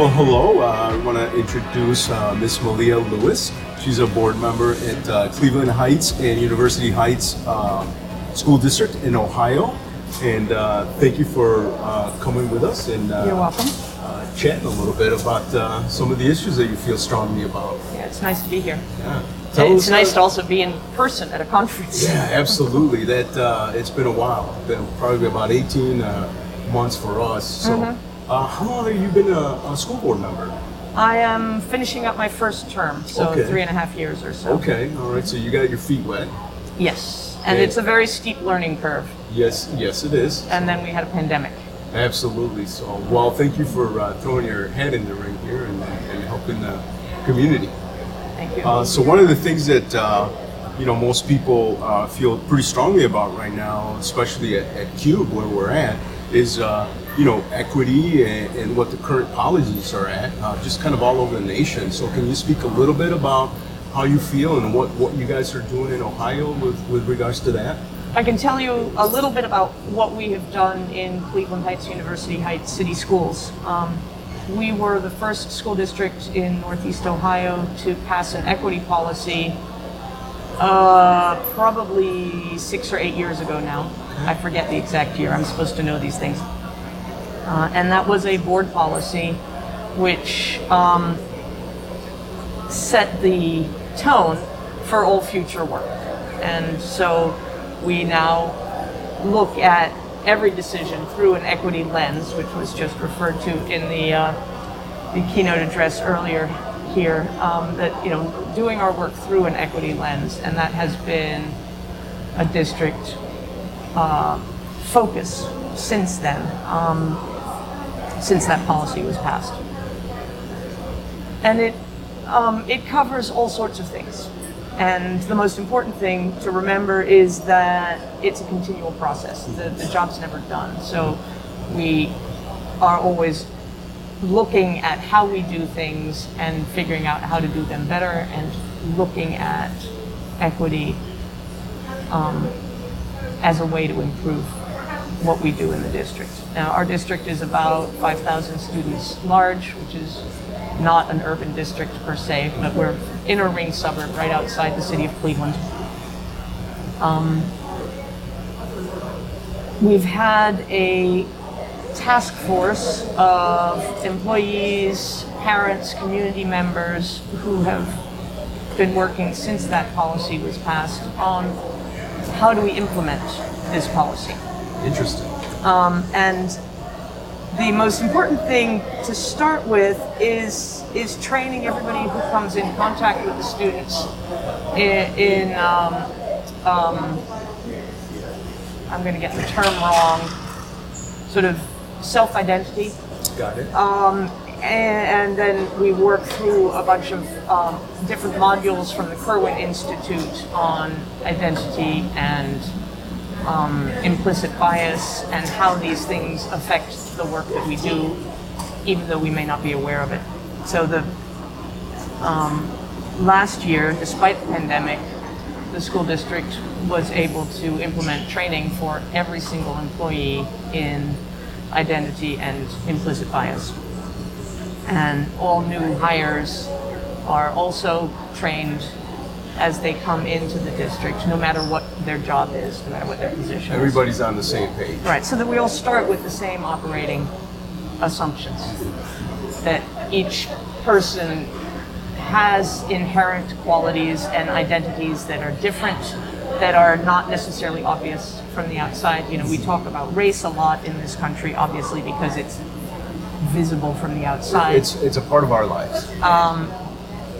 Well, hello. Uh, I want to introduce uh, Miss Malia Lewis. She's a board member at uh, Cleveland Heights and University Heights uh, School District in Ohio. And uh, thank you for uh, coming with us and uh, You're welcome. uh, chatting a little bit about uh, some of the issues that you feel strongly about. Yeah, it's nice to be here. Yeah. And it's nice to also be in person at a conference. Yeah, absolutely. That uh, it's been a while. Been probably about 18 uh, months for us. So, Mm-hmm. Uh, how long have you been a, a school board member? I am finishing up my first term, so Okay. three and a half years or so. Okay, all right. So you got your feet wet. Yes, and Okay. it's a very steep learning curve. Yes, yes, it is. And then we had a pandemic. Absolutely. So, well, thank you for uh, throwing your head in the ring here and, and helping the community. Thank you. Uh, so, one of the things that uh, you know most people uh, feel pretty strongly about right now, especially at, at Cube where we're at, is uh, you know equity and, and what the current policies are at, uh, just kind of all over the nation. So, can you speak a little bit about how you feel and what, what you guys are doing in Ohio with, with regards to that? I can tell you a little bit about what we have done in Cleveland Heights University Heights City Schools. Um, we were the first school district in Northeast Ohio to pass an equity policy uh, probably six or eight years ago now. I forget the exact year. I'm supposed to know these things. Uh, and that was a board policy which um, set the tone for all future work. And so we now look at every decision through an equity lens, which was just referred to in the, uh, the keynote address earlier here. Um, that you know, doing our work through an equity lens, and that has been a district uh, focus since then, um, since that policy was passed. And it um, it covers all sorts of things. And the most important thing to remember is that it's a continual process. The, the job's never done. So we are always looking at how we do things and figuring out how to do them better and looking at equity um, as a way to improve what we do in the district. Now, our district is about 5,000 students large, which is not an urban district per se, but we're in a ring suburb right outside the city of Cleveland. Um, we've had a task force of employees, parents, community members who have been working since that policy was passed on how do we implement this policy. Interesting. Um, and the most important thing to start with is is training everybody who comes in contact with the students in, in um, um, I'm going to get the term wrong, sort of self-identity, Got it. um, and, and then we work through a bunch of um, different modules from the Kirwan Institute on identity and um, implicit bias and how these things affect the work that we do, even though we may not be aware of it. So the um, last year, despite the pandemic, the school district was able to implement training for every single employee in identity and implicit bias. And all new hires are also trained as they come into the district, no matter what their job is, no matter what their position is. Everybody's on the same page. Right, so that we all start with the same operating assumptions. That each person has inherent qualities and identities that are different, that are not necessarily obvious from the outside. You know, we talk about race a lot in this country, obviously, because it's visible from the outside. It's it's a part of our lives. Um,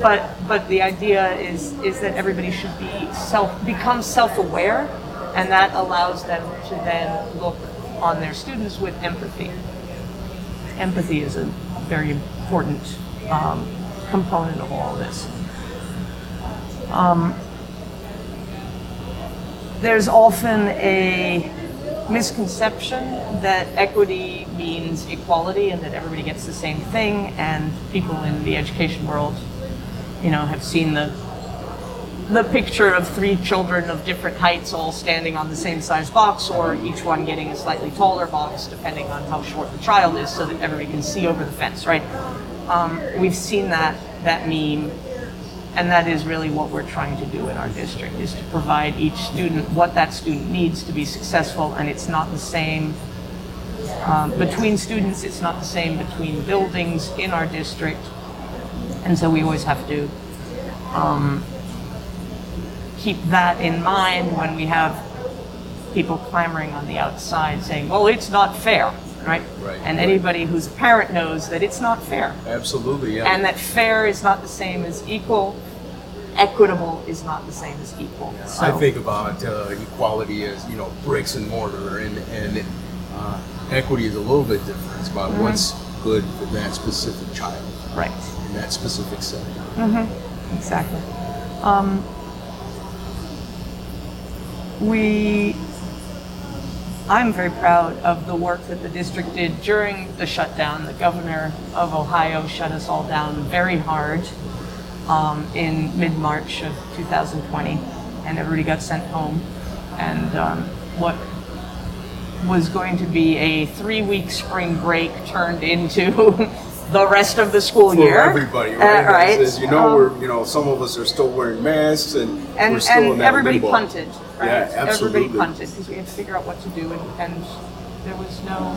but but the idea is is that everybody should be self become self-aware and that allows them to then look on their students with empathy. Empathy is a very important um, component of all this. Um, there's often a misconception that equity means equality and that everybody gets the same thing and people in the education world you know have seen the the picture of three children of different heights all standing on the same size box or each one getting a slightly taller box depending on how short the child is so that everybody can see over the fence right um, we've seen that that meme, and that is really what we're trying to do in our district is to provide each student what that student needs to be successful, and it's not the same um, between students. It's not the same between buildings in our district, and so we always have to um, keep that in mind when we have people clamoring on the outside saying, "Well, it's not fair." Right? Right, and right. anybody who's a parent knows that it's not fair Absolutely, yeah. and that fair is not the same as equal equitable is not the same as equal so, I think about uh, equality as you know bricks and mortar, and and uh, equity is a little bit different. It's about Mm-hmm. what's good for that specific child right in that specific setting. Mm-hmm. exactly um, we i'm very proud of the work that the district did during the shutdown the governor of ohio shut us all down very hard um, in mid-march of 2020 and everybody got sent home and um, what was going to be a three-week spring break turned into the rest of the school For year. everybody, Uh, right? right. As, you know, Um, we're you know some of us are still wearing masks, and, and, we're still and everybody limbo. punted. Right? Yeah, absolutely. Everybody punted because we had to figure out what to do, and, and there was no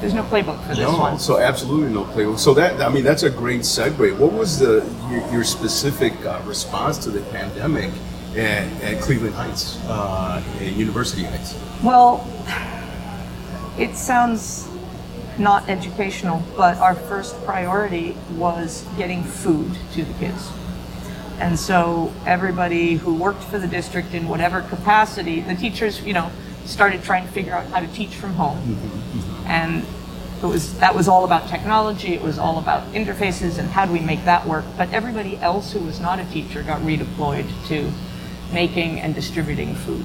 there's no playbook for this No, one. so absolutely no playbook. So that I mean that's a great segue. What was the your, your specific uh, response to the pandemic at, at Cleveland Heights, uh, at University Heights? Well, it sounds not educational, but our first priority was getting food to the kids. And so everybody who worked for the district in whatever capacity, the teachers, you know, started trying to figure out how to teach from home. And it was that was all about technology, it was all about interfaces and how do we make that work. But everybody else who was not a teacher got redeployed to making and distributing food.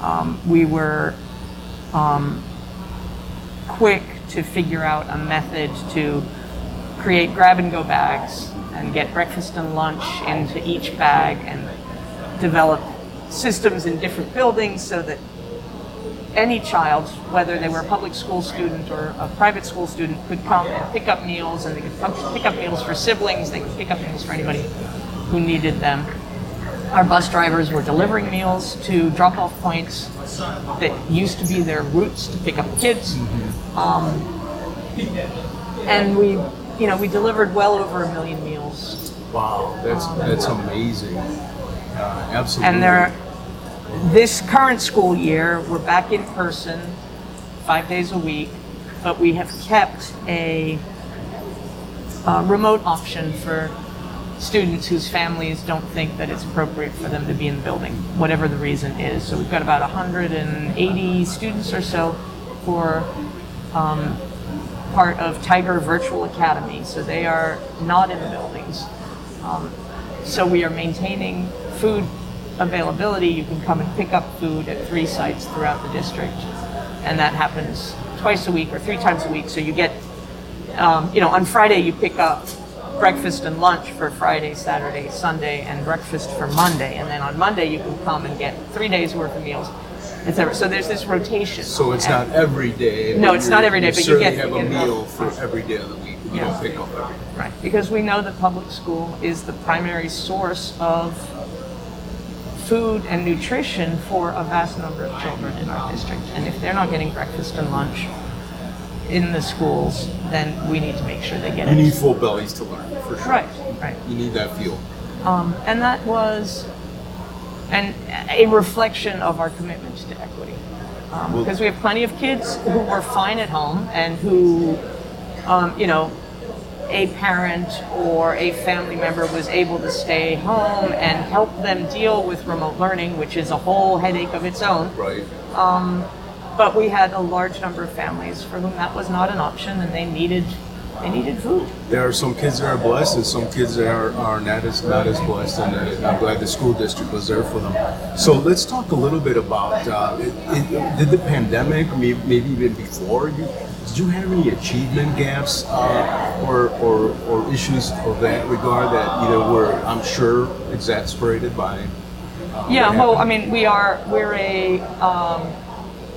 Um, we were um, quick to figure out a method to create grab and go bags and get breakfast and lunch into each bag and develop systems in different buildings so that any child, whether they were a public school student or a private school student, could come and pick up meals and they could pick up meals for siblings, they could pick up meals for anybody who needed them. Our bus drivers were delivering meals to drop off points that used to be their routes to pick up kids. Um, and we, you know, we delivered well over a million meals. Wow, that's that's amazing. Uh, absolutely. And there, this current school year, we're back in person five days a week, but we have kept a, uh remote option for students whose families don't think that it's appropriate for them to be in the building, whatever the reason is. So we've got about 180 students or so are um, part of Tiger Virtual Academy. So they are not in the buildings. Um, so we are maintaining food availability. You can come and pick up food at three sites throughout the district, and that happens twice a week or three times a week. So you get, um, you know, on Friday you pick up breakfast and lunch for Friday, Saturday, Sunday, and breakfast for Monday, and then on Monday you can come and get three days worth of meals, etc. So there's this rotation. So it's And- not every day. No, it's not every day, you but you get- have you a get meal enough. for every day of the week. You Yeah. don't pick up every day. Right, because we know that public school is the primary source of food and nutrition for a vast number of children in our district. And if they're not getting breakfast and lunch in the schools, then we need to make sure they get You need full bellies to learn, for sure. Right, right. You need that fuel. Um, and that was an, a reflection of our commitment to equity. Um, Well- because we have plenty of kids who were fine at home and who, um, you know, a parent or a family member was able to stay home and help them deal with remote learning, which is a whole headache of its own. Right. But we had a large number of families for whom that was not an option and they needed they needed food. There are some kids that are blessed, and some kids that are, are not as not as blessed, and uh, I'm glad the school district was there for them. So let's talk a little bit about uh, it, it, did the pandemic, maybe even before you, did you have any achievement gaps uh, or, or or issues of that regard that either were, I'm sure, exasperated by? Uh, Yeah, well, I mean, we are we're a um,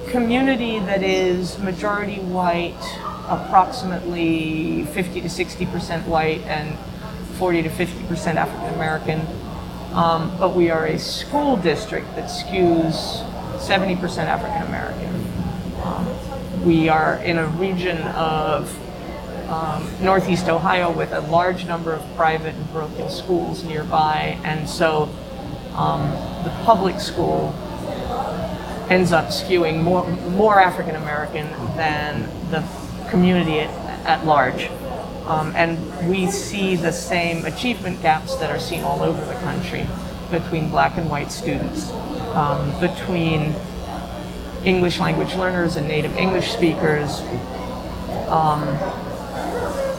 community that is majority white, approximately 50 to 60 percent white and 40 to 50 percent African American. Um, but we are a school district that skews 70 percent African American. Um, we are in a region of um, Northeast Ohio with a large number of private and parochial schools nearby, and so um, the public school ends up skewing more, more African American than the community at, at large. Um, and we see the same achievement gaps that are seen all over the country between black and white students, um, between English language learners and native English speakers. Um,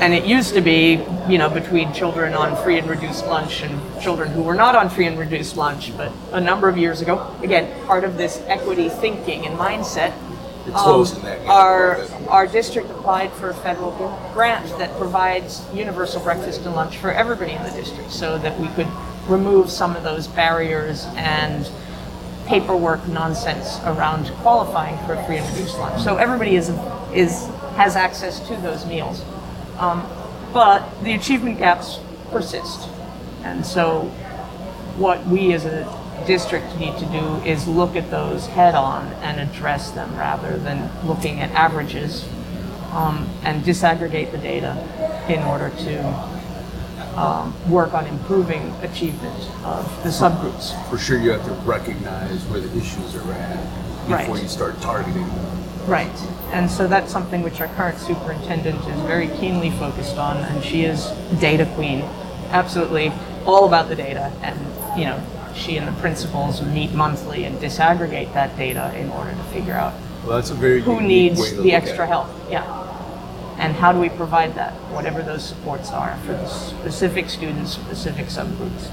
and it used to be, you know, between children on free and reduced lunch and children who were not on free and reduced lunch. But a number of years ago, again, part of this equity thinking and mindset, It's closing um, that gap a our, our district applied for a federal grant that provides universal breakfast and lunch for everybody in the district so that we could remove some of those barriers and paperwork nonsense around qualifying for a free and reduced lunch. So everybody is, is, has access to those meals. Um, but the achievement gaps persist. And so what we as a district need to do is look at those head on and address them rather than looking at averages um, and disaggregate the data in order to um, work on improving achievement of the subgroups. For sure, you have to recognize where the issues are at before Right. you start targeting them. Right. And so that's something which our current superintendent is very keenly focused on, and she is data queen. Absolutely all about the data. And, you know, she and the principals meet monthly and disaggregate that data in order to figure out Well, that's a very who needs the extra help. Yeah. And how do we provide that, whatever those supports are for the specific students, specific subgroups.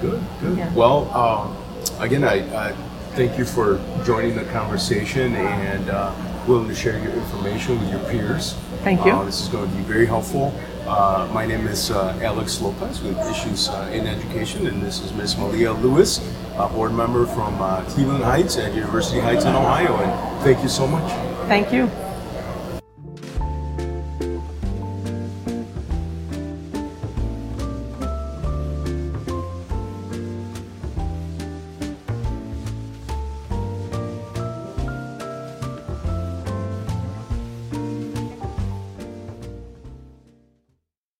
Good, good. Yeah. Well, um, again, I, I thank you for joining the conversation and uh, willing to share your information with your peers. Thank you. Uh, this is going to be very helpful. Uh, my name is uh, Alex Lopez with Issues uh, in Education, and this is Miss Malia Lewis, a board member from uh, Cleveland Heights at University Heights in Ohio. And thank you so much. Thank you.